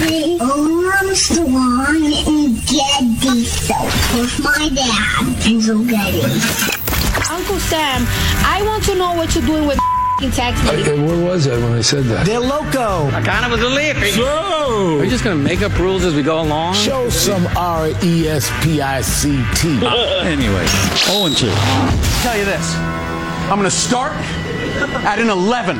The Armstrong and Getty Show with my dad, Enzo Getty. Uncle Sam, I want to know what you're doing with tax money. Hey, where was I when I said that? They're loco. I kind of was leaping. So, Are you just going to make up rules as we go along? show some R E S P I C T. Anyway, 0 and 2. tell you this. I'm going to start at an 11.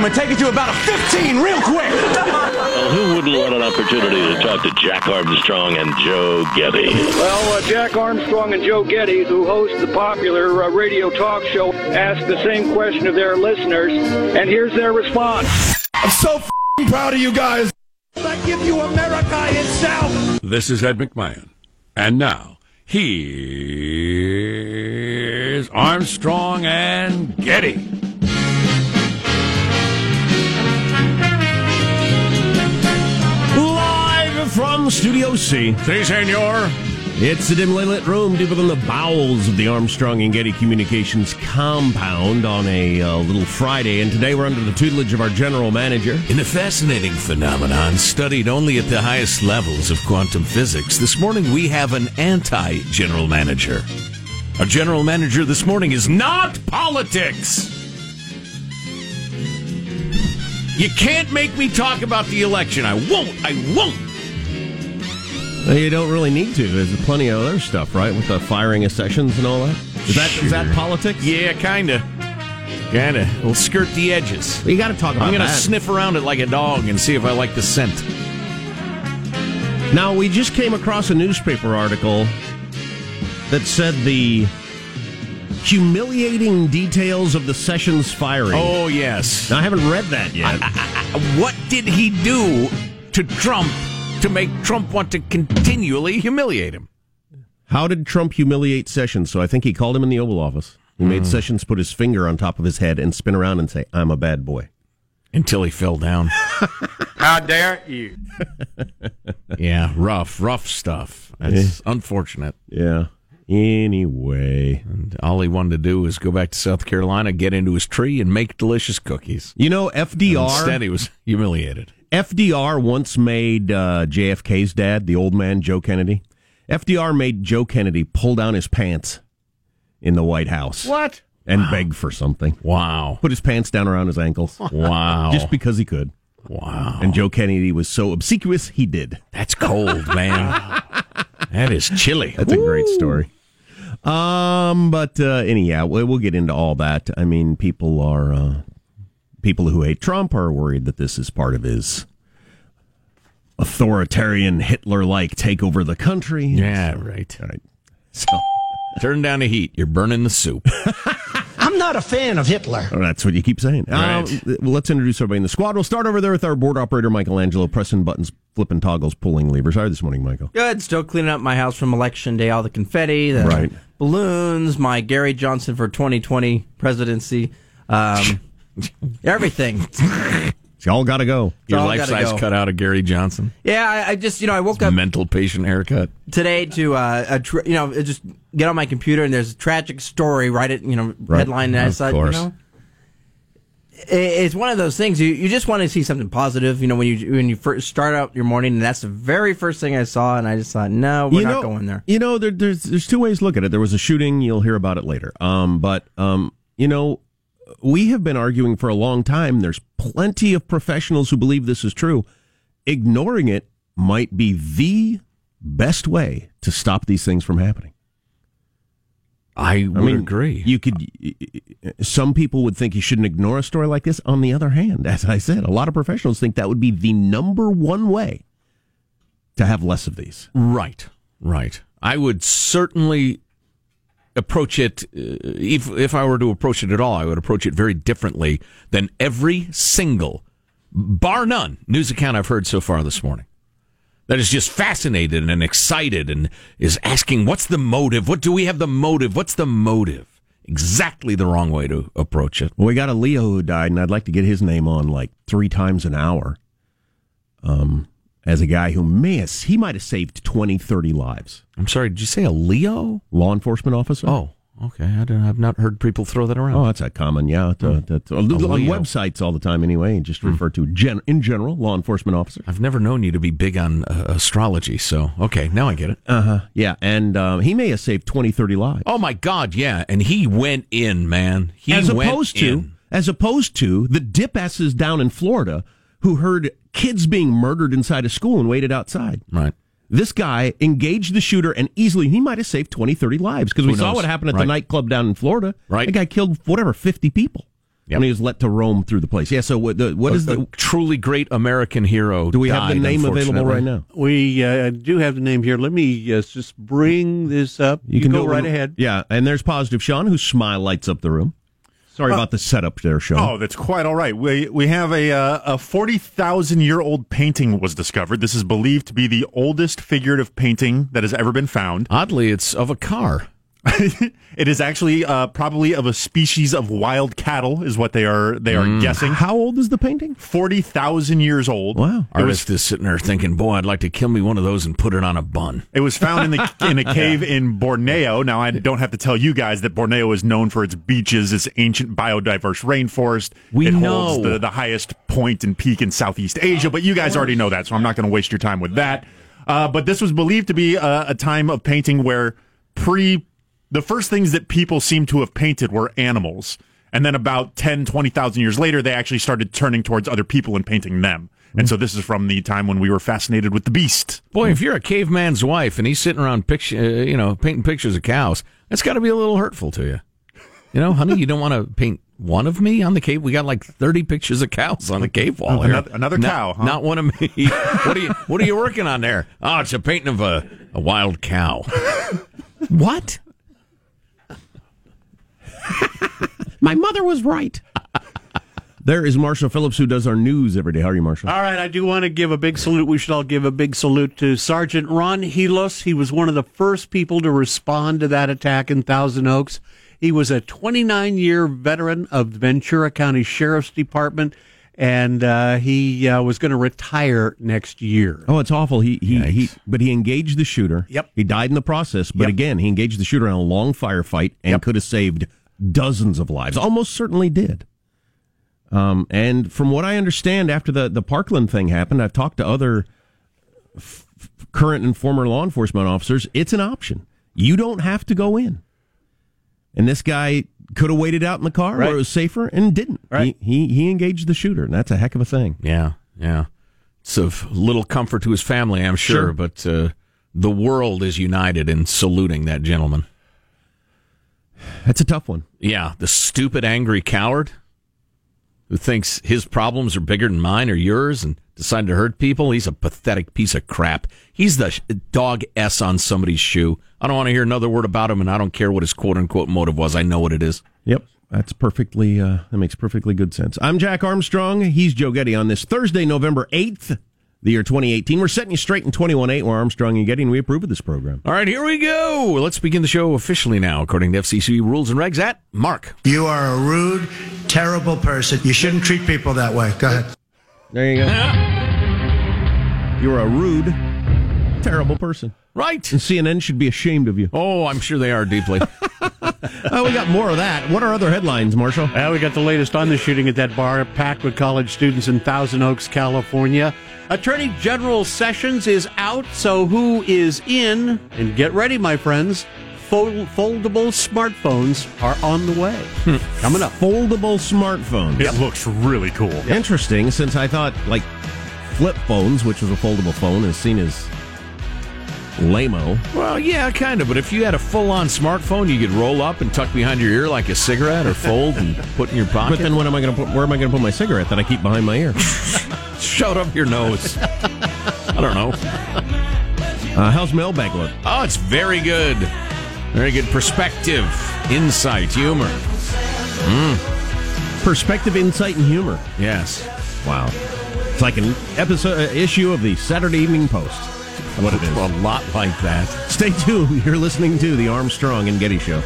I'm going to take it to about a 15 real quick. Well, who wouldn't want an opportunity to talk to Jack Armstrong and Joe Getty? Well, uh, Jack Armstrong and Joe Getty, who host the popular uh, radio talk show, ask the same question of their listeners, and here's their response. I'm so f***ing proud of you guys. I give you America itself. This is Ed McMahon. And now, here's Armstrong and Getty. Live from Studio C. Si, senor. It's the dimly lit room deeper than the bowels of the Armstrong and Getty Communications compound on a uh, little Friday. And today we're under the tutelage of our general manager. In a fascinating phenomenon studied only at the highest levels of quantum physics, this morning we have an anti general manager. Our general manager this morning is not politics. You can't make me talk about the election. I won't. I won't. You don't really need to. There's plenty of other stuff, right? With the firing of sessions and all that. Is that is that politics? Yeah, kinda. Kinda. We'll skirt the edges. You got to talk about I'm gonna that. sniff around it like a dog and see if I like the scent. Now, we just came across a newspaper article that said the humiliating details of the Sessions firing. Oh yes. Now, I haven't read that yet. What did he do to Trump to make Trump want to continually humiliate him? How did Trump humiliate Sessions? So I think he called him in the Oval Office. He made mm. Sessions put his finger on top of his head and spin around and say, I'm a bad boy. Until he fell down. How dare you? yeah, rough, rough stuff. That's unfortunate. Yeah. Anyway. And all he wanted to do was go back to South Carolina, get into his tree, and make delicious cookies. You know, FDR. Instead, he was humiliated. FDR once made uh, JFK's dad, the old man, Joe Kennedy. FDR made Joe Kennedy pull down his pants in the White House. What? And beg for something. Wow. Put his pants down around his ankles. Wow. Just because he could. wow. And Joe Kennedy was so obsequious, he did. That's cold, man. that is chilly. That's a great story. Um, but uh, anyhow, we'll we'll get into all that. I mean, people are uh, people who hate Trump are worried that this is part of his authoritarian Hitler-like take over the country. Yeah, right. All right. So Turn down the heat. You're burning the soup. I'm not a fan of Hitler. oh, that's what you keep saying. Right. Uh, well, let's introduce everybody in the squad. We'll start over there with our board operator, Michelangelo, pressing buttons, flipping toggles, pulling levers. How are you this morning, Michael? Good. Still cleaning up my house from election day. All the confetti, the Right. balloons, my Gary Johnson for 2020 presidency, um, everything. It's all got to go. Your all life gotta size go. cutout of Gary Johnson. Yeah, I, I just you know I woke up Mental patient haircut. today to uh, a tr- you know just get on my computer and there's a tragic story. Write it you know Right. headline that I Of saw. You know, it's one of those things you you just want to see something positive. You know when you when you first start out your morning and that's the very first thing I saw and I just thought no we're you not know, going there. You know, there, there's there's two ways to look at it. There was a shooting. You'll hear about it later. Um, but um, you know, we have been arguing for a long time. There's plenty of professionals who believe this is true. Ignoring it might be the best way to stop these things from happening. I would I mean, agree. You could. Some people would think you shouldn't ignore a story like this. On the other hand, as I said, a lot of professionals think that would be the number one way to have less of these. Right, right. I would certainly approach it. Uh, if if I were to approach it at all, I would approach it very differently than every single, bar none, news account I've heard so far this morning. That is just fascinated and excited and is asking, "What's the motive? What do we have the motive? What's the motive?" Exactly the wrong way to approach it. Well, we got a Leo who died, and I'd like to get his name on like three times an hour. Um, as a guy who may have, he might have saved 20, 30 lives. I'm sorry. Did you say a Leo? Law enforcement officer. Oh, okay. I don't, I've not heard people throw that around. Oh, that's a common, yeah. Hmm. On websites all the time anyway, and Hmm. just refer to gen, in general law enforcement officer. I've never known you to be big on uh, astrology, so okay, now I get it. Uh huh. Yeah, and um, he may have saved 20, 30 lives. Oh my God, yeah, and he went in, man. He as went opposed to in. as opposed to the dip asses down in Florida who heard kids being murdered inside a school and waited outside. Right. This guy engaged the shooter and easily he might have saved 20, 30 lives because we Who saw what happened at Right. the nightclub down in Florida. Right. The guy killed whatever 50 people when he was let to roam through the place. Yeah, so what, the, what A- is the truly great American hero? Do we have the name available right now? We uh, do have the name here. Let me uh, just bring this up. You, can go right ahead. Yeah, and there's positive Sean whose smile lights up the room. Sorry Uh, about the setup there, Sean. Oh, that's quite all right. We we have a uh, a forty thousand year old painting was discovered. This is believed to be the oldest figurative painting that has ever been found. Oddly, it's of a car. it is actually uh, probably of a species of wild cattle, is what they are they are Mm. guessing. How old is the painting? Forty thousand years old. Wow. It was Artist is sitting there thinking, "Boy, I'd like to kill me one of those and put it on a bun." It was found in the in a cave in Borneo. Now I don't have to tell you guys that Borneo is known for its beaches, its ancient biodiverse rainforest. We it know. holds the, the highest point and peak in Southeast Asia, but you guys already know that, so I'm not going to waste your time with that. Uh, but this was believed to be a, a time of painting where pre the first things that people seem to have painted were animals. And then about 10, 20,000 years later, they actually started turning towards other people and painting them. And so this is from the time when we were fascinated with the beast. Boy, if you're a caveman's wife and he's sitting around picture, uh, you know, painting pictures of cows, that's got to be a little hurtful to you. You know, honey, you don't want to paint one of me on the cave. We got like 30 pictures of cows on the cave wall. here. Another- another Not- cow, huh? Not one of me. what are you What are you working on there? Oh, it's a painting of a, a wild cow. what? My mother was right. there is Marshall Phillips who does our news every day. How are you, Marshall? All right, I do want to give a big salute. We should all give a big salute to Sergeant Ron Helus. He was one of the first people to respond to that attack in Thousand Oaks. He was a 29 year veteran of the Ventura County Sheriff's Department, and uh, he uh, was going to retire next year. Oh, it's awful. He he, he but he engaged the shooter. Yep. He died in the process, but Yep. again, he engaged the shooter in a long firefight and could have saved dozens of lives. Almost certainly did. Um, and from what I understand, after the the Parkland thing happened, I've talked to other f- current and former law enforcement officers. It's an option. You don't have to go in. And this guy could have waited out in the car where it was safer and didn't. Right. He, he he engaged the shooter, and that's a heck of a thing. Yeah, yeah. It's of little comfort to his family, I'm sure, Sure. but uh, the world is united in saluting that gentleman. That's a tough one. Yeah, the stupid, angry coward who thinks his problems are bigger than mine or yours and decided to hurt people. He's a pathetic piece of crap. He's the dog S on somebody's shoe. I don't want to hear another word about him, and I don't care what his quote unquote motive was. I know what it is. Yep. That's perfectly, uh, that makes perfectly good sense. I'm Jack Armstrong. He's Joe Getty on this Thursday, November 8th, the year 2018. We're setting you straight in 21.8. We're Armstrong and Getty, and we approve of this program. All right, here we go. Let's begin the show officially now, according to FCC rules and regs. At Mark. You are a rude, terrible person. You shouldn't treat people that way. Go ahead. There you go. You're a rude, terrible person. Right. And CNN should be ashamed of you. Oh, I'm sure they are deeply. oh, we got more of that. What are other headlines, Marshall? Well, we got the latest on the shooting at that bar packed with college students in Thousand Oaks, California. Attorney General Sessions is out, so who is in? And get ready, my friends. Fold, foldable smartphones are on the way. Hmm. Coming up. Foldable smartphones. It looks really cool. Interesting, since I thought, like, flip phones, which was a foldable phone, is seen as lame-o. Well, yeah, kind of. But if you had a full-on smartphone, you could roll up and tuck behind your ear like a cigarette, or fold and put in your pocket. But then, what am I going to put? Where am I going to put my cigarette that I keep behind my ear? Shut up your nose. I don't know. Uh, how's mailbag look? Oh, it's very good. Very good perspective, insight, humor. Mm. Perspective, insight, and humor. Yes. Wow. It's like an episode uh, issue of the Saturday Evening Post. What it is. A lot like that. Stay tuned. You're listening to the Armstrong and Getty Show.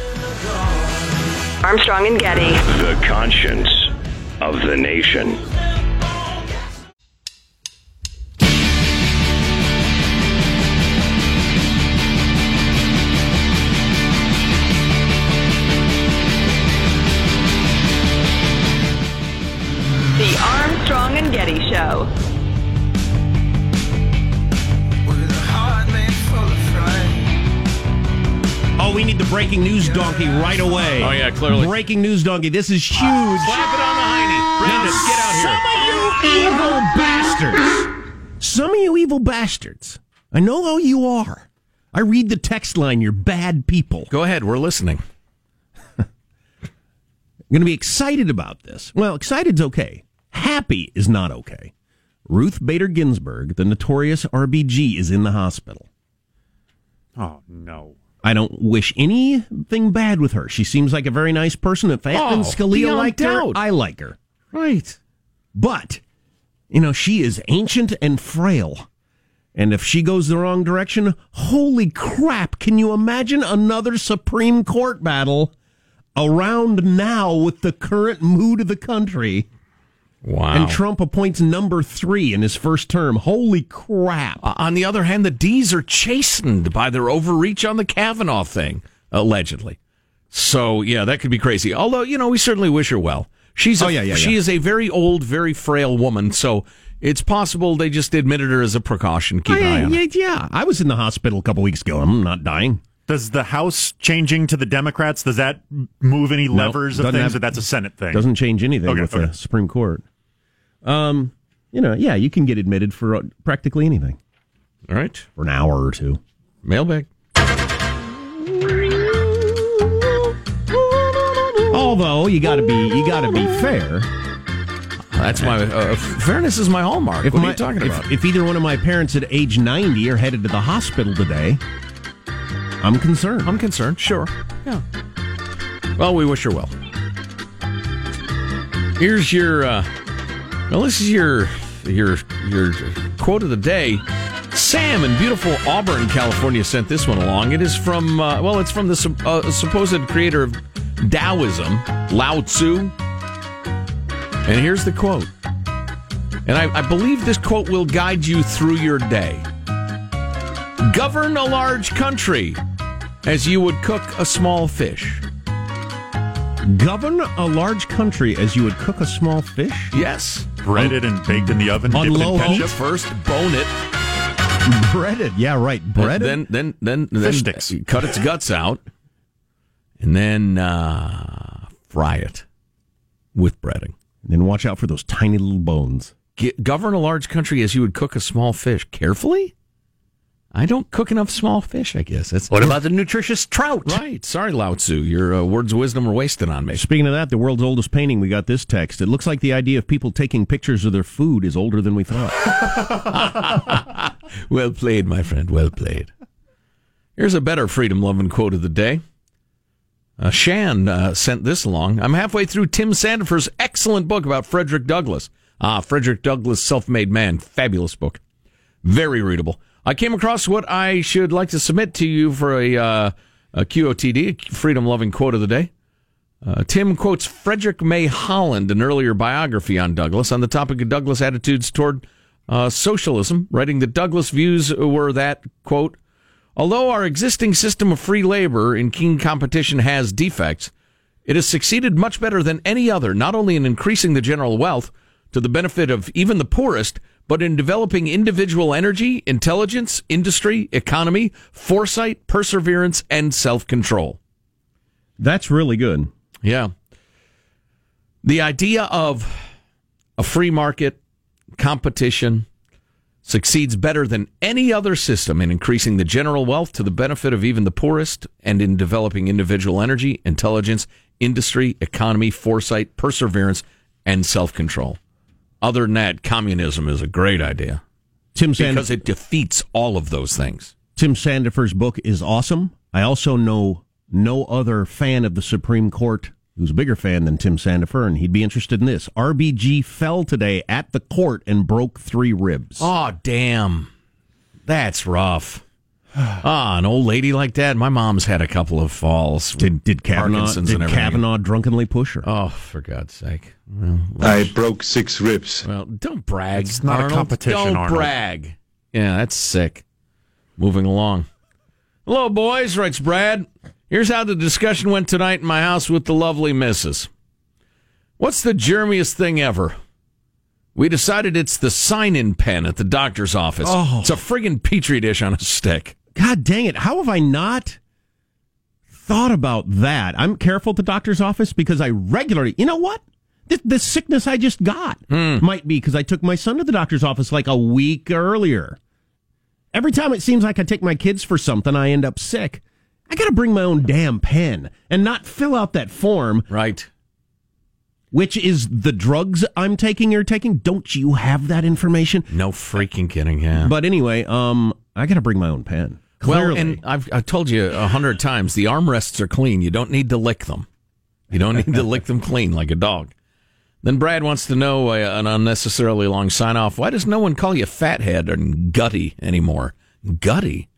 Armstrong and Getty. The conscience of the nation. Breaking news donkey right away. Oh, yeah, clearly. Breaking news donkey. This is huge. Slap it on the hiney. Brandon, get out here. Some of you evil bastards. Some of you evil bastards. I know how you are. I read the text line. You're bad people. Go ahead. We're listening. I'm going to be excited about this. Well, excited's okay. Happy is not okay. Ruth Bader Ginsburg, the notorious RBG, is in the hospital. Oh no. I don't wish anything bad with her. She seems like a very nice person. If Antonin Oh, Scalia liked her. I like her. Right. But, you know, she is ancient and frail. And if she goes the wrong direction, holy crap, can you imagine another Supreme Court battle around now with the current mood of the country? Wow. And Trump appoints number three in his first term. Holy crap. Uh, on the other hand, the D's are chastened by their overreach on the Kavanaugh thing, allegedly. So, yeah, that could be crazy. Although, you know, we certainly wish her well. She's a, Oh, yeah, yeah, she yeah. is a very old, very frail woman, so it's possible they just admitted her as a precaution. Keep an eye yeah, on her. yeah, yeah. I was in the hospital a couple weeks ago. I'm not dying. Does the House changing to the Democrats, does that move any No, levers of things, have- or that's a Senate thing? Doesn't change anything Okay, with okay. the Supreme Court. Um, you know, yeah, you can get admitted for uh, practically anything All right. for an hour or two. Mailbag. Although you got to be, you got to be fair. That's my uh, fairness is my hallmark. what my- are you talking if, about? If either one of my parents at age ninety are headed to the hospital today, I'm concerned. I'm concerned. Sure. Yeah. Well, we wish her well. Here's your. Uh, well, this is your your your quote of the day. Sam in beautiful Auburn, California, sent this one along. It is from uh, well, it's from the uh, supposed creator of Taoism, Lao Tzu. And here's the quote. And I, I believe this quote will guide you through your day. Govern a large country as you would cook a small fish. Govern a large country as you would cook a small fish. Yes. Breaded and baked in the oven. On dipped in low heat? First, bone it. Breaded, yeah, right. Breaded. Then, then, then, then, Fish sticks. cut its guts out, and then uh, fry it with breading. And then watch out for those tiny little bones. Get, govern a large country as you would cook a small fish carefully. I don't cook enough small fish. I guess that's What about the nutritious trout? right. Sorry, Lao Tzu, your uh, words of wisdom are wasted on me. Speaking of that, the world's oldest painting, we got this text. It looks like the idea of people taking pictures of their food is older than we thought. Well played, my friend. Well played. Here's a better freedom loving quote of the day. Uh, Shan uh, sent this along. I'm halfway through Tim Sandefur's excellent book about Frederick Douglass. Ah, Frederick Douglass, Self Made Man. Fabulous book. Very readable. I came across what I should like to submit to you for a, uh, a QOTD, freedom loving quote of the day. Uh, Tim quotes Frederic May Holland, an earlier biography on Douglass, on the topic of Douglass' attitudes toward uh, socialism, writing that Douglass' views were that, quote, although our existing system of free labor in keen competition has defects, it has succeeded much better than any other, not only in increasing the general wealth to the benefit of even the poorest, but in developing individual energy, intelligence, industry, economy, foresight, perseverance, and self control. That's really good. Yeah. The idea of a free market competition succeeds better than any other system in increasing the general wealth to the benefit of even the poorest and in developing individual energy, intelligence, industry, economy, foresight, perseverance, and self control. Other than that, communism is a great idea Tim Sand- because it defeats all of those things. Tim Sandefur's book is awesome. I also know no other fan of the Supreme Court who's a bigger fan than Tim Sandefur, and he'd be interested in this. RBG fell today at the court and broke three ribs. Oh, damn. That's rough. Ah, an old lady like that. My mom's had a couple of falls. Did did Kavanaugh did and. Kavanaugh drunkenly push her? Oh, for God's sake! Well, I broke six ribs. well, don't brag. It's not a competition, Don't Arnold. brag. Yeah, that's sick. Moving along. Hello, boys. Writes Brad. Here's how the discussion went tonight in my house with the lovely missus. What's the germiest thing ever? We decided it's the sign-in pen at the doctor's office. Oh. It's a friggin' petri dish on a stick. God dang it. How have I not thought about that? I'm careful at the doctor's office because I regularly, you know what? This, this sickness I just got might be because I took my son to the doctor's office like a week earlier. Every time it seems like I take my kids for something, I end up sick. I got to bring my own damn pen and not fill out that form. Right. Which is the drugs I'm taking or taking? Don't you have that information? No freaking kidding, yeah. But anyway, um, I got to bring my own pen. Clearly. Well, and I've, I've told you a hundred times, the armrests are clean. You don't need to lick them. You don't need to lick them clean like a dog. Then Brad wants to know uh, an unnecessarily long sign off. Why does no one call you fathead or gutty anymore? Gutty.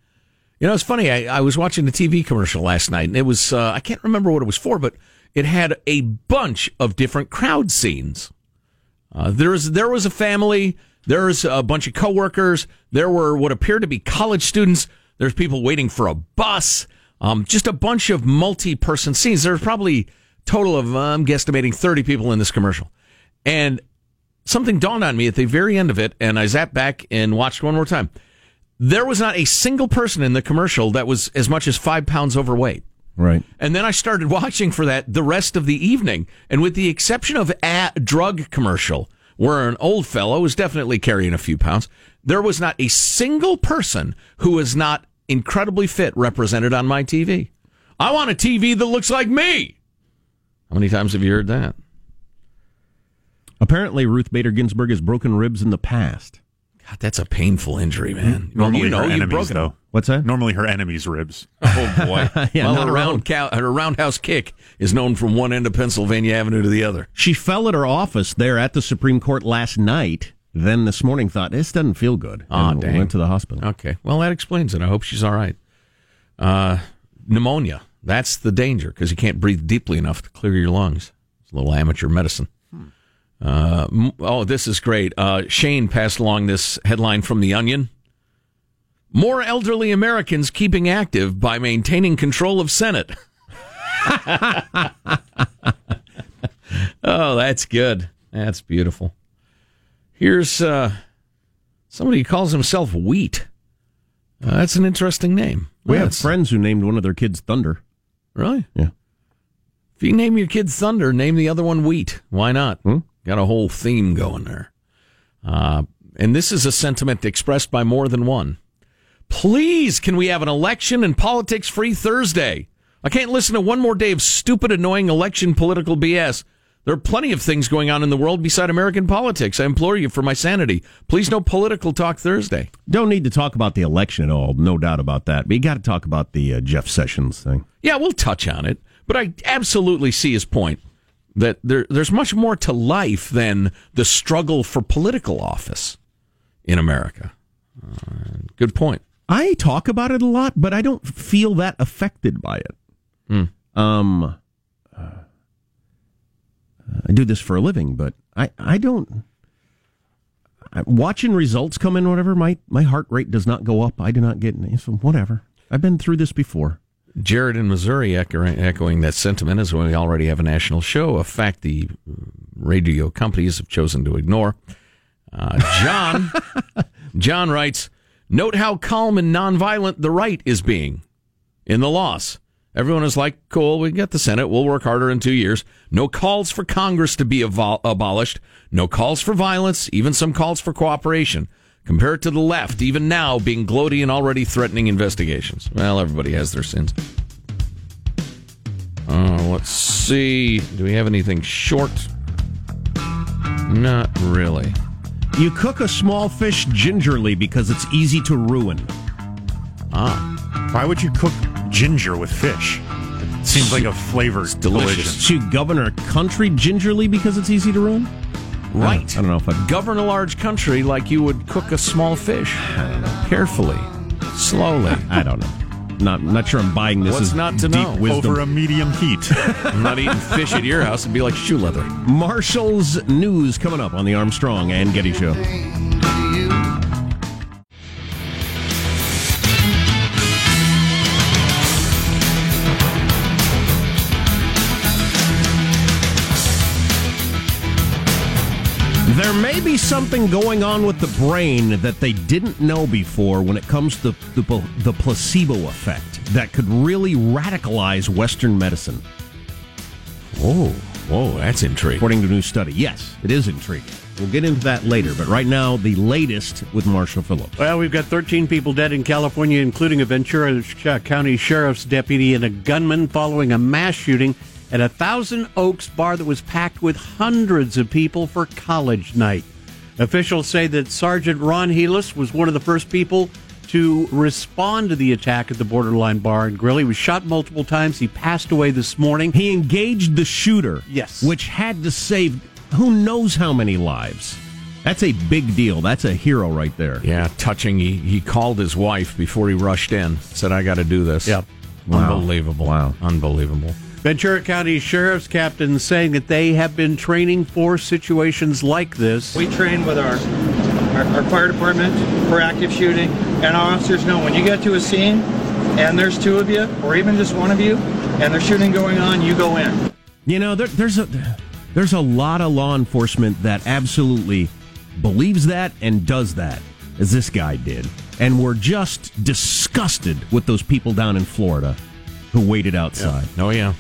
You know, it's funny. I, I was watching a TV commercial last night, and it was, uh, I can't remember what it was for, but it had a bunch of different crowd scenes. Uh, there was there was a family. There was a bunch of coworkers. There were what appeared to be college students. There's people waiting for a bus. Um, just a bunch of multi-person scenes. There's probably total of I'm guesstimating 30 people in this commercial, and something dawned on me at the very end of it, and I zapped back and watched one more time. There was not a single person in the commercial that was as much as five pounds overweight. Right. And then I started watching for that the rest of the evening. And with the exception of a drug commercial, where an old fellow was definitely carrying a few pounds, there was not a single person who was not incredibly fit represented on my TV. I want a TV that looks like me. How many times have you heard that? Apparently, Ruth Bader Ginsburg has broken ribs in the past. God, that's a painful injury, man. Normally you know, her enemies, though. What's that? Normally her enemies' ribs. Oh boy! Yeah, well, her, round cow, her roundhouse kick is known from one end of Pennsylvania Avenue to the other. She fell at her office there at the Supreme Court last night. Then this morning thought this doesn't feel good. Aw, and dang. Went to the hospital. Okay, well that explains it. I hope she's all right. Uh, pneumonia. That's the danger because you can't breathe deeply enough to clear your lungs. It's a little amateur medicine. Uh, oh, this is great. Uh, Shane passed along this headline from The Onion. More elderly Americans keeping active by maintaining control of Senate. oh, that's good. That's beautiful. Here's uh, somebody who calls himself Wheat. Uh, that's an interesting name. We have friends who named one of their kids Thunder. Really? Yeah. If you name your kid Thunder, name the other one Wheat. Why not? Hmm? Got a whole theme going there. Uh, and this is a sentiment expressed by more than one. Please, can we have an election and politics free Thursday? I can't listen to one more day of stupid, annoying election political BS. There are plenty of things going on in the world beside American politics. I implore you for my sanity. Please, no political talk Thursday. Don't need to talk about the election at all, no doubt about that. But you got to talk about the uh, Jeff Sessions thing. Yeah, we'll touch on it, but I absolutely see his point that there, there's much more to life than the struggle for political office in America. Uh, good point. I talk about it a lot, but I don't feel that affected by it. Hmm. Um, uh, I do this for a living, but I, I don't. I, watching results come in, whatever, my, my heart rate does not go up. I do not get so whatever. I've been through this before. Jared in Missouri echoing, that sentiment as we already have a national show, a fact the radio companies have chosen to ignore. Uh, John, John writes, note how calm and nonviolent the right is being in the loss. Everyone is like, cool, we get the Senate. We'll work harder in two years. No calls for Congress to be avol- abolished. No calls for violence, even some calls for cooperation. Compare it to the left, even now being gloaty and already threatening investigations. Well, everybody has their sins. Uh, let's see. Do we have anything short? Not really. You cook a small fish gingerly because it's easy to ruin. Ah. Why would you cook ginger with fish? It seems like a flavor delicious. To govern a country gingerly because it's easy to ruin? Right. I don't know if I. Govern a large country like you would cook a small fish. Carefully, slowly. I don't know. Not not sure I'm buying this What's as not to deep know? wisdom. Over a medium heat. I'm not eating fish at your house. It'd be like shoe leather. Marshall's news coming up on the Armstrong and Getty Show. There may be something going on with the brain that they didn't know before when it comes to the, the placebo effect that could really radicalize Western medicine. Whoa, whoa, that's intriguing. According to a new study. Yes, it is intriguing. We'll get into that later, but right now, the latest with Marshall Phillips. Well, we've got 13 people dead in California, including a Ventura County Sheriff's deputy and a gunman following a mass shooting at a Thousand Oaks bar that was packed with hundreds of people for college night. Officials say that Sergeant Ron Helus was one of the first people to respond to the attack at the Borderline Bar and Grill. He was shot multiple times. He passed away this morning. He engaged the shooter. Yes. Which had to save who knows how many lives. That's a big deal. That's a hero right there. Yeah, touching. He, he called his wife before he rushed in, said, I got to do this. Yep. Wow. Unbelievable. Wow. Unbelievable. Ventura County Sheriff's Captain saying that they have been training for situations like this. We train with our, our, our fire department for active shooting, and our officers know when you get to a scene and there's two of you, or even just one of you, and there's shooting going on, you go in. You know, there, there's a there's a lot of law enforcement that absolutely believes that and does that, as this guy did, and we're just disgusted with those people down in Florida who waited outside. Yeah. Oh yeah.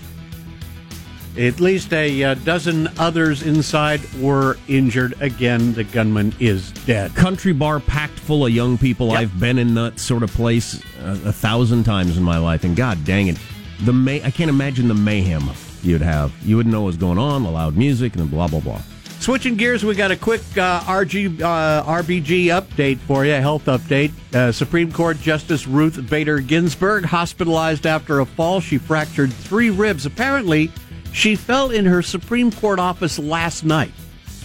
At least a uh, dozen others inside were injured. Again, the gunman is dead. Country bar packed full of young people. Yep. I've been in that sort of place a, a thousand times in my life, and God dang it, the may I can't imagine the mayhem you'd have. You wouldn't know what's going on, the loud music, and blah blah blah. Switching gears, we got a quick uh, RG, uh, RBG update for you, a health update. Uh, Supreme Court Justice Ruth Bader Ginsburg hospitalized after a fall. She fractured three ribs. Apparently, she fell in her Supreme Court office last night.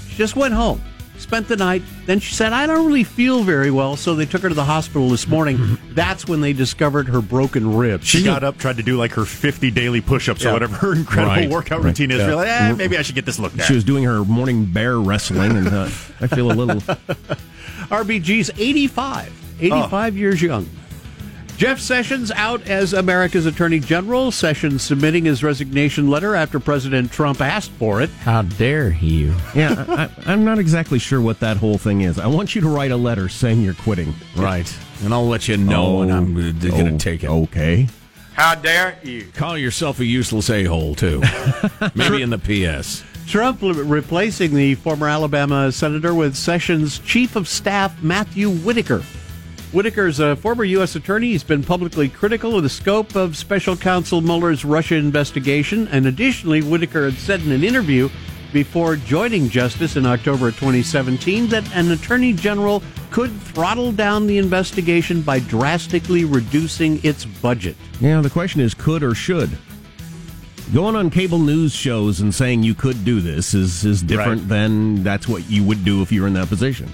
She just went home, spent the night. Then she said, I don't really feel very well. So they took her to the hospital this morning. That's when they discovered her broken ribs. She got up, tried to do like her 50 daily push ups Yeah. or whatever her incredible Right, workout right, routine is. yeah. Realized, eh, maybe I should get this looked at. She was doing her morning bear wrestling, and uh, I feel a little. RBG's 85, 85 years young. Jeff Sessions out as America's Attorney General. Sessions submitting his resignation letter after President Trump asked for it. How dare you? Yeah, I, I, I'm not exactly sure what that whole thing is. I want you to write a letter saying you're quitting. Right. And I'll let you know when I'm going to oh, take it. Oh, okay. How dare you? Call yourself a useless a hole, too. Maybe in the PS. Trump replacing the former Alabama senator with Sessions' chief of staff, Matthew Whitaker. Whitaker's a former U.S. attorney. He's been publicly critical of the scope of special counsel Mueller's Russia investigation. And additionally, Whitaker had said in an interview before joining Justice in October 2017 that an attorney general could throttle down the investigation by drastically reducing its budget. Yeah, the question is could or should. Going on cable news shows and saying you could do this is, is different Right. than that's what you would do if you were in that position.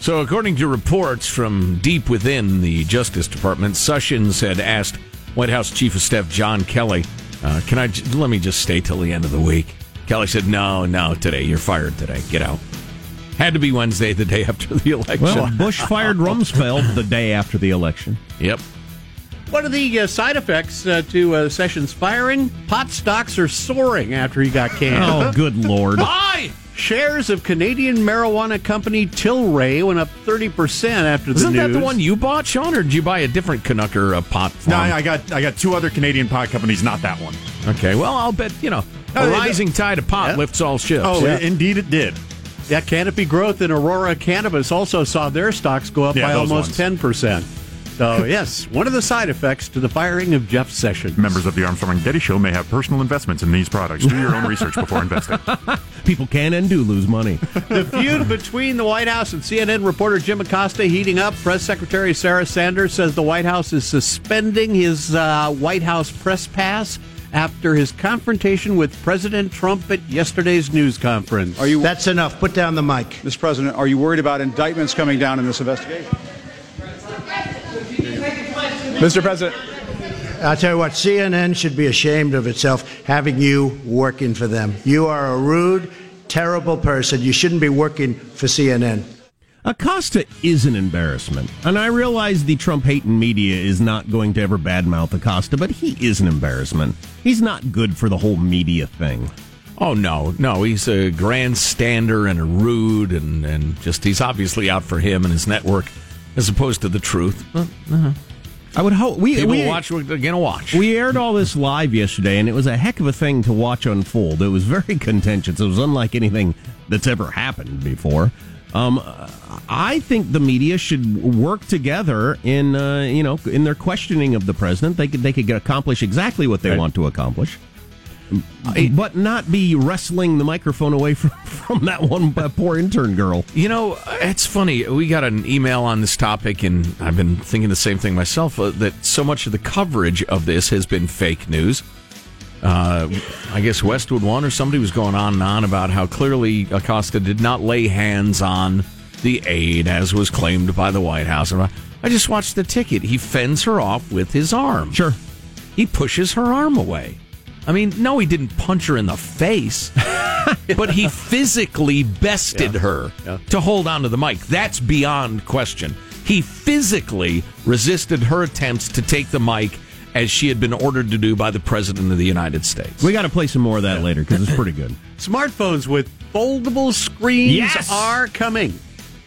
So, according to reports from deep within the Justice Department, Sessions had asked White House Chief of Staff John Kelly, uh, "Can I j- let me just stay till the end of the week?" Kelly said, "No, no, today you're fired. Today, get out." Had to be Wednesday, the day after the election. Well, Bush fired Rumsfeld the day after the election. Yep. What are the uh, side effects uh, to uh, Sessions firing? Pot stocks are soaring after he got canned. Oh, good lord. Buy! Shares of Canadian marijuana company Tilray went up 30% after the Isn't news. that the one you bought, Sean, or did you buy a different Canucker uh, pot? No. I got I got two other Canadian pot companies, not that one. Okay, well, I'll bet you know No, a it- rising tide of pot Yeah. lifts all ships. Oh, i- indeed it did. Yeah, Canopy Growth and Aurora Cannabis also saw their stocks go up Yeah, by those almost ones. 10%. So, yes, one of the side effects to the firing of Jeff Sessions. Members of the Armstrong and Getty Show may have personal investments in these products. Do your own research before investing. People can and do lose money. The feud between the White House and CNN reporter Jim Acosta heating up. Press Secretary Sarah Sanders says the White House is suspending his uh, White House press pass after his confrontation with President Trump at yesterday's news conference. Are you? That's enough. Put down the mic. Mr. President, are you worried about indictments coming down in this investigation? Mr. President. I'll tell you what, CNN should be ashamed of itself having you working for them. You are a rude, terrible person. You shouldn't be working for CNN. Acosta is an embarrassment. And I realize the Trump hating media is not going to ever badmouth Acosta, but he is an embarrassment. He's not good for the whole media thing. Oh no, no, he's a grandstander and a rude, and and just he's obviously out for him and his network, as opposed to the truth. uh I would hope we People we watch what they're gonna watch. We aired all this live yesterday, and it was a heck of a thing to watch unfold. It was very contentious. It was unlike anything that's ever happened before. Um, I think the media should work together in uh, you know in their questioning of the president. They could they could accomplish exactly what they want to accomplish. But not be wrestling the microphone away from, from that one uh, poor intern girl. You know, it's funny. We got an email on this topic, and I've been thinking the same thing myself. Uh, that so much of the coverage of this has been fake news. Uh, I guess Westwood One or somebody was going on and on about how clearly Acosta did not lay hands on the aide, as was claimed by the White House. And I just watched the ticket. He fends her off with his arm. Sure. He pushes her arm away. I mean, no, he didn't punch her in the face, but he physically bested Yeah. her Yeah. to hold on to the mic. That's beyond question. He physically resisted her attempts to take the mic as she had been ordered to do by the President of the United States. We got to play some more of that later because it's pretty good. Smartphones with foldable screens Yes! are coming.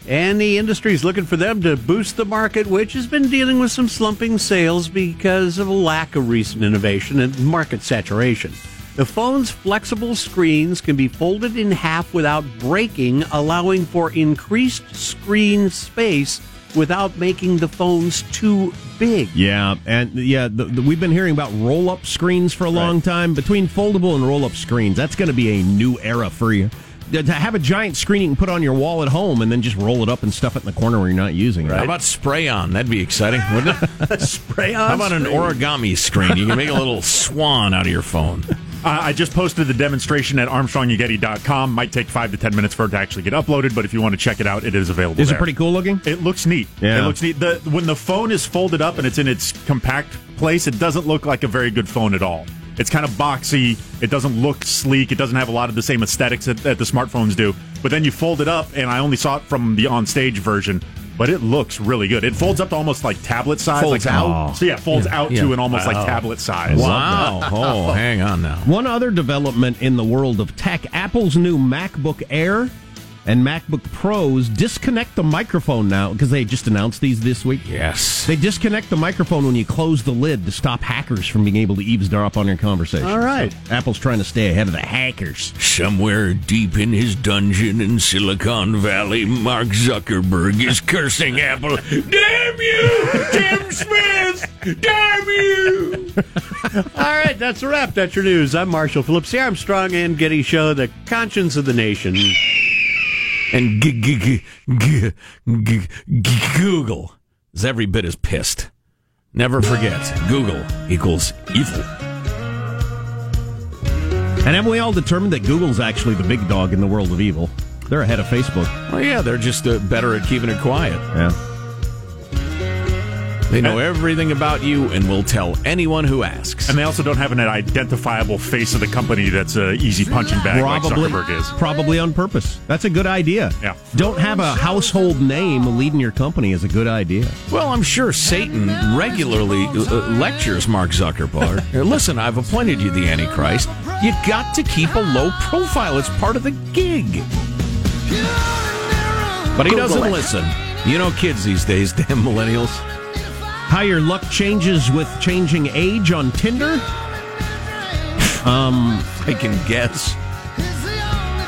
And the industry is looking for them to boost the market, which has been dealing with some slumping sales because of a lack of recent innovation and market saturation. The phone's flexible screens can be folded in half without breaking, allowing for increased screen space without making the phones too big. Yeah, and yeah, the, the, we've been hearing about roll-up screens for a long time. Between foldable and roll-up screens, that's going to be a new era for you. To have a giant screen you can put on your wall at home and then just roll it up and stuff it in the corner where you're not using it. How about spray on? That'd be exciting, wouldn't it? spray on. How about an origami screen? You can make a little swan out of your phone. Uh, I just posted the demonstration at ArmstrongandGetty.com. Might take five to ten minutes for it to actually get uploaded, but if you want to check it out, it is available. Is it pretty cool looking? It looks neat. Yeah. It looks neat. The, when the phone is folded up and it's in its compact place, it doesn't look like a very good phone at all. It's kind of boxy. It doesn't look sleek. It doesn't have a lot of the same aesthetics that, that the smartphones do. But then you fold it up, and I only saw it from the on-stage version. But it looks really good. It folds up to almost like tablet size. Folds like out. So yeah, it folds Yeah. out Yeah. to an almost Wow. like tablet size. Wow. Oh, hang on now. One other development in the world of tech Apple's new MacBook Air and MacBook Pros disconnect the microphone now because they just announced these this week. Yes. They disconnect the microphone when you close the lid to stop hackers from being able to eavesdrop on your conversation. All right. So Apple's trying to stay ahead of the hackers. Somewhere deep in his dungeon in Silicon Valley, Mark Zuckerberg is cursing Apple. Damn you, Tim Smith! Damn you! All right, that's a wrap. That's your news. I'm Marshall Phillips, the Armstrong and Getty Show, the conscience of the nation. And g- g- g- g- g- Google is every bit as pissed. Never forget, Google equals evil. And haven't we all determined that Google's actually the big dog in the world of evil? They're ahead of Facebook. Well, yeah, they're just uh, better at keeping it quiet. Yeah. They know everything about you and will tell anyone who asks. And they also don't have an identifiable face of the company that's a easy punching bag Probably, like Zuckerberg is. probably on purpose. That's a good idea. Yeah. Don't have a household name leading your company is a good idea. Well, I'm sure Satan regularly uh, uh, lectures Mark Zuckerberg. Listen, I've appointed you the Antichrist. You got to keep a low profile. It's part of the gig. But he Google doesn't it. listen. You know, kids these days, damn millennials. How your luck changes with changing age on Tinder? Um, I can guess.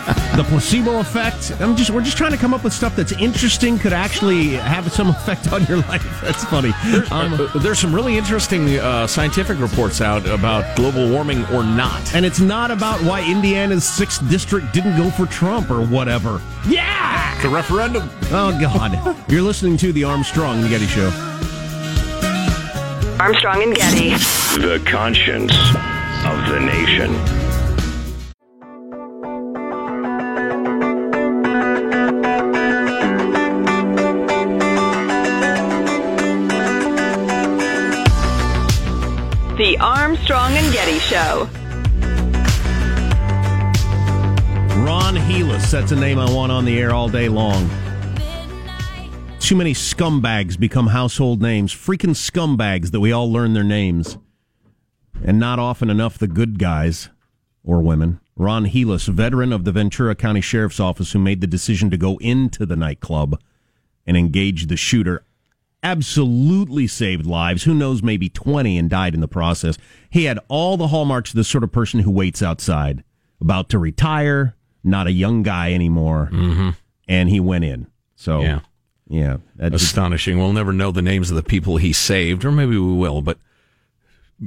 the placebo effect. I'm just we're just trying to come up with stuff that's interesting, could actually have some effect on your life. That's funny. Um, Uh, there's some really interesting uh, scientific reports out about global warming or not. and it's not about why Indiana's sixth district didn't go for Trump or whatever. Yeah, a referendum. Oh God, you're listening to the Armstrong and Getty Show. Armstrong and Getty. The conscience of the nation. The Armstrong and Getty Show. Ron Helus, that's a name I want on the air all day long. Too many scumbags become household names. Freaking scumbags that we all learn their names. And not often enough the good guys or women. Ron Helus, veteran of the Ventura County Sheriff's Office, who made the decision to go into the nightclub and engage the shooter, absolutely saved lives. Who knows, maybe 20 and died in the process. He had all the hallmarks of the sort of person who waits outside, about to retire, not a young guy anymore. Mm-hmm. And he went in. So, Yeah. Yeah. Astonishing. We'll never know the names of the people he saved, or maybe we will, but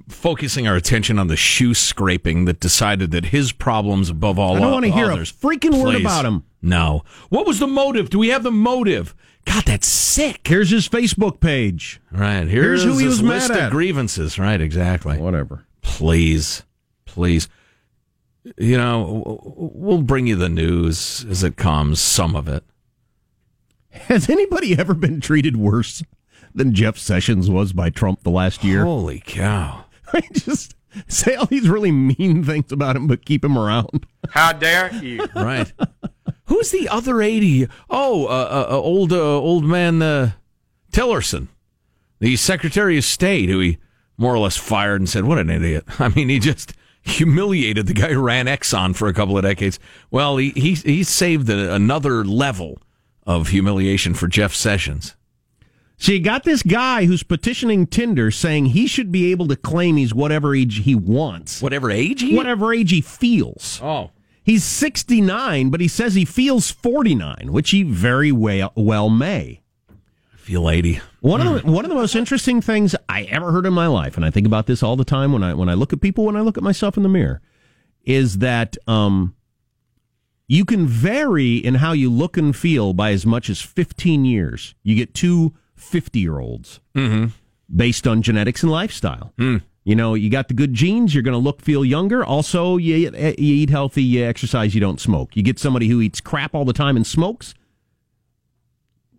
focusing our attention on the shoe scraping that decided that his problems above all I don't wanna hear a freaking word about him. No. What was the motive? Do we have the motive? God, that's sick. Here's his Facebook page. Right. Here's, Here's who he his was mad at. grievances. Right, exactly. Whatever. Please. Please. You know, we'll bring you the news as it comes, some of it. Has anybody ever been treated worse than Jeff Sessions was by Trump the last year? Holy cow. I just say all these really mean things about him, but keep him around. How dare you? Right. Who's the other 80? Oh, uh, uh, uh, old uh, old man uh, Tillerson, the Secretary of State, who he more or less fired and said, "What an idiot." I mean, he just humiliated the guy who ran Exxon for a couple of decades. Well, he he, he saved another level of humiliation for Jeff Sessions. So you got this guy who's petitioning Tinder saying he should be able to claim he's whatever age he wants. Whatever age he? Whatever age he feels. Oh. He's 69, but he says he feels 49, which he very well, well may. I feel 80. One of the one of the most interesting things I ever heard in my life, and I think about this all the time when I when I look at people, when I look at myself in the mirror, is that um, you can vary in how you look and feel by as much as 15 years. You get two 50 year olds Mm-hmm. based on genetics and lifestyle. You know, you got the good genes, you're going to look, feel younger. Also, you, you eat healthy, you exercise, you don't smoke. You get somebody who eats crap all the time and smokes,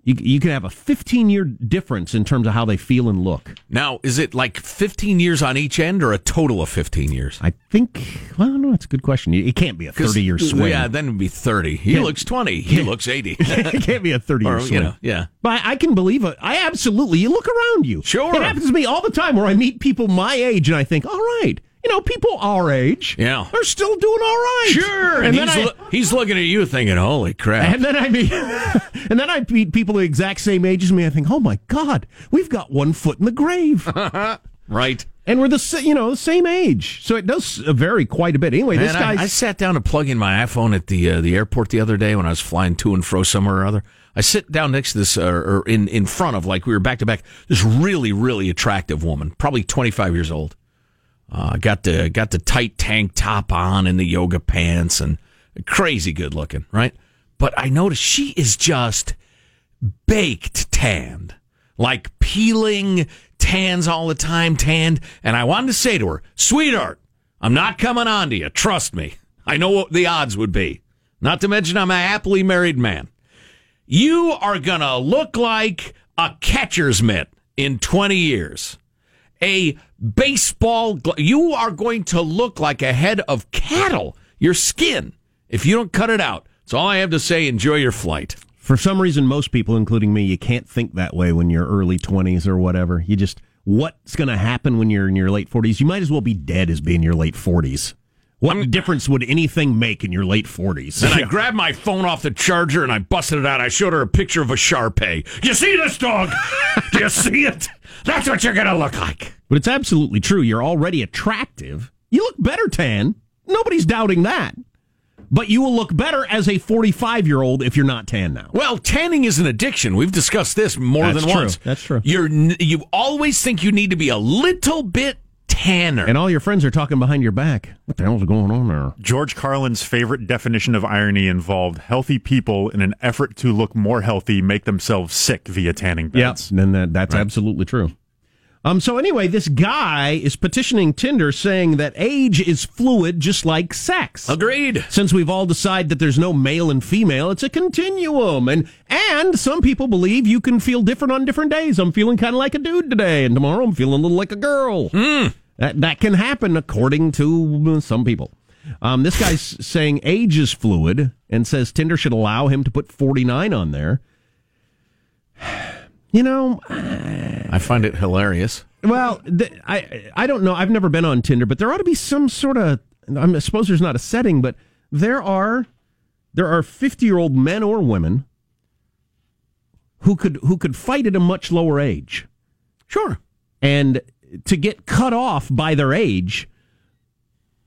you, you can have a 15 year difference in terms of how they feel and look. Now, is it like 15 years on each end or a total of 15 years? I think, well, no, it's a good question. It can't be a 30 year swing. Yeah, then it'd be 30. He Can't- looks 20. He looks 80. it can't be a 30 year swing. you know, yeah. But I can believe it. I absolutely, you look around you. Sure. It happens to me all the time where I meet people my age and I think, all right, you know, people our age Yeah. are still doing all right. Sure. And, And, then he's, I, lo- he's looking at you thinking, holy crap. and then I meet, and then I meet people the exact same age as me. I think, oh my God, we've got one foot in the grave. right. And we're the you know the same age, so it does uh, vary quite a bit. Anyway, this guy. I, I sat down to plug in my iPhone at the uh, the airport the other day when I was flying to and fro somewhere or other. I sit down next to this, uh, or in in front of, like we were back to back. This really, really attractive woman, probably twenty five years old. Uh, got the got the tight tank top on and the yoga pants and crazy good looking, right? But I noticed she is just baked tanned, like peeling tans all the time, tanned. And I wanted to say to her, sweetheart, I'm not coming on to you. Trust me. I know what the odds would be. Not to mention I'm a happily married man. You are going to look like a catcher's mitt in 20 years. A baseball, you are going to look like a head of cattle. Your skin, if you don't cut it out. That's all I have to say. Enjoy your flight. for some reason, most people, including me, you can't think that way when you're early 20s or whatever. You just, what's going to happen when you're in your late 40s? You might as well be dead as be in your late 40s. What difference would anything make in your late 40s? Then I grabbed my phone off the charger and I busted it out. I showed her a picture of a Shar Pei. You see this dog? Do you see it? That's what you're going to look like. But it's absolutely true. You're already attractive. You look better tan. Nobody's doubting that. But you will look better as a 45 year old if you're not tan now. Well, tanning is an addiction. We've discussed this more That's than true. once. That's true. You're you always think you need to be a little bit tanner. And all your friends are talking behind your back. What the hell's going on there? George Carlin's favorite definition of irony involved healthy people in an effort to look more healthy make themselves sick via tanning beds. Yes, then that, that's absolutely true. Um. So anyway, this guy is petitioning Tinder, saying that age is fluid, just like sex. Agreed. Since we've all decided that there's no male and female, it's a continuum, and and some people believe you can feel different on different days. I'm feeling kind of like a dude today, and tomorrow I'm feeling a little like a girl. That that can happen according to some people. Um, this guy's saying age is fluid and says Tinder should allow him to put 49 on there. You know, I find it hilarious. well, th- I I don't know. I've never been on Tinder, but there ought to be some sort of I'm- I suppose there's not a setting, but there are there are 50 year old men or women who could who could fight at a much lower age. Sure. And to get cut off by their age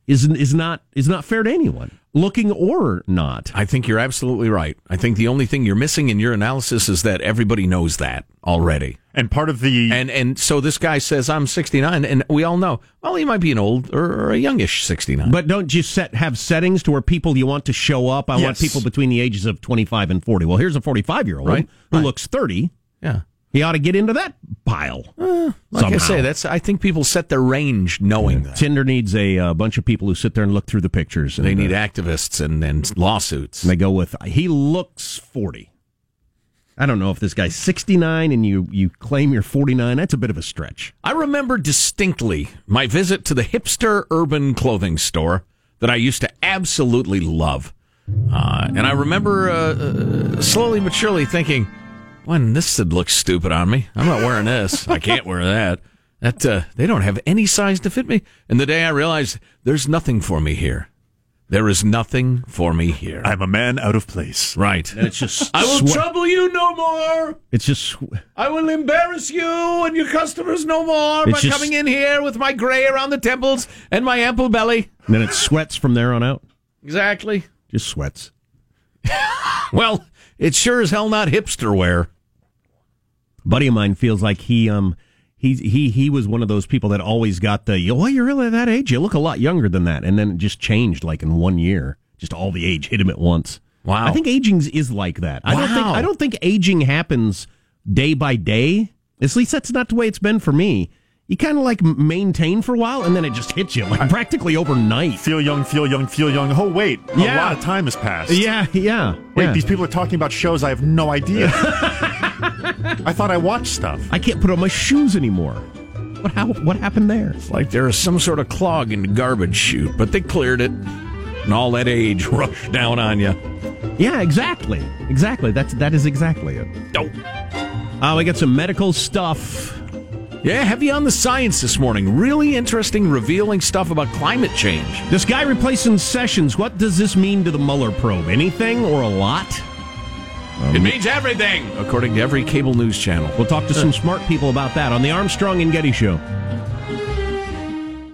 is is not is not fair to anyone, looking or not. I think you're absolutely right. I think the only thing you're missing in your analysis is that everybody knows that already. And part of the and and so this guy says I'm 69, and we all know. Well, he might be an old or, or a youngish 69. But don't you set have settings to where people you want to show up? I want people between the ages of 25 and 40. Well, here's a 45 year old Right, who right. looks 30. Yeah. He ought to get into that pile. like I say, that's I think people set their range knowing that. Tinder needs a uh, bunch of people who sit there and look through the pictures. And, They need uh, activists and, and lawsuits. And they go with he looks 40. I don't know if this guy's 69 and you you claim you're 49. That's a bit of a stretch. I remember distinctly my visit to the hipster urban clothing store that I used to absolutely love. Uh, and I remember uh, uh, slowly but surely thinking, when this would look stupid on me. I'm not wearing this. I can't wear that. That uh, they don't have any size to fit me. And the day I realized there's nothing for me here. There is nothing for me here. I'm a man out of place. Right. And it's just I will swe- trouble you no more. It's just sw- I will embarrass you and your customers no more It's by just- coming in here with my gray around the temples and my ample belly. and then it sweats from there on out. Exactly. Just sweats. Well, it's sure as hell not hipster wear. buddy of mine feels like he um he he he was one of those people that always got the well you're really that age? You look a lot younger than that. And then it just changed like in one year. Just all the age hit him at once. Wow. i think aging is like that. I don't think Wow. i don't think aging happens day by day. At least that's not the way it's been for me you kind of like maintain for a while and then it just hits you like practically overnight Feel young, feel young, feel young. Oh wait, a Yeah. lot of time has passed. yeah yeah Wait, yeah. these people are talking about shows I have no idea. I thought I watched stuff. i can't put on my shoes anymore what how what happened there Like there is some sort of clog in the garbage chute, but they cleared it. And all that age rushed down on you. Yeah, exactly. Exactly. That's that is exactly it. Nope. Uh, we got some medical stuff. Yeah, heavy on the science this morning. Really interesting, revealing stuff about climate change. This guy replacing Sessions. What does this mean to the Mueller probe? Anything or a lot? Um, it means everything, according to every cable news channel. We'll talk to some smart people about that on the Armstrong and Getty Show.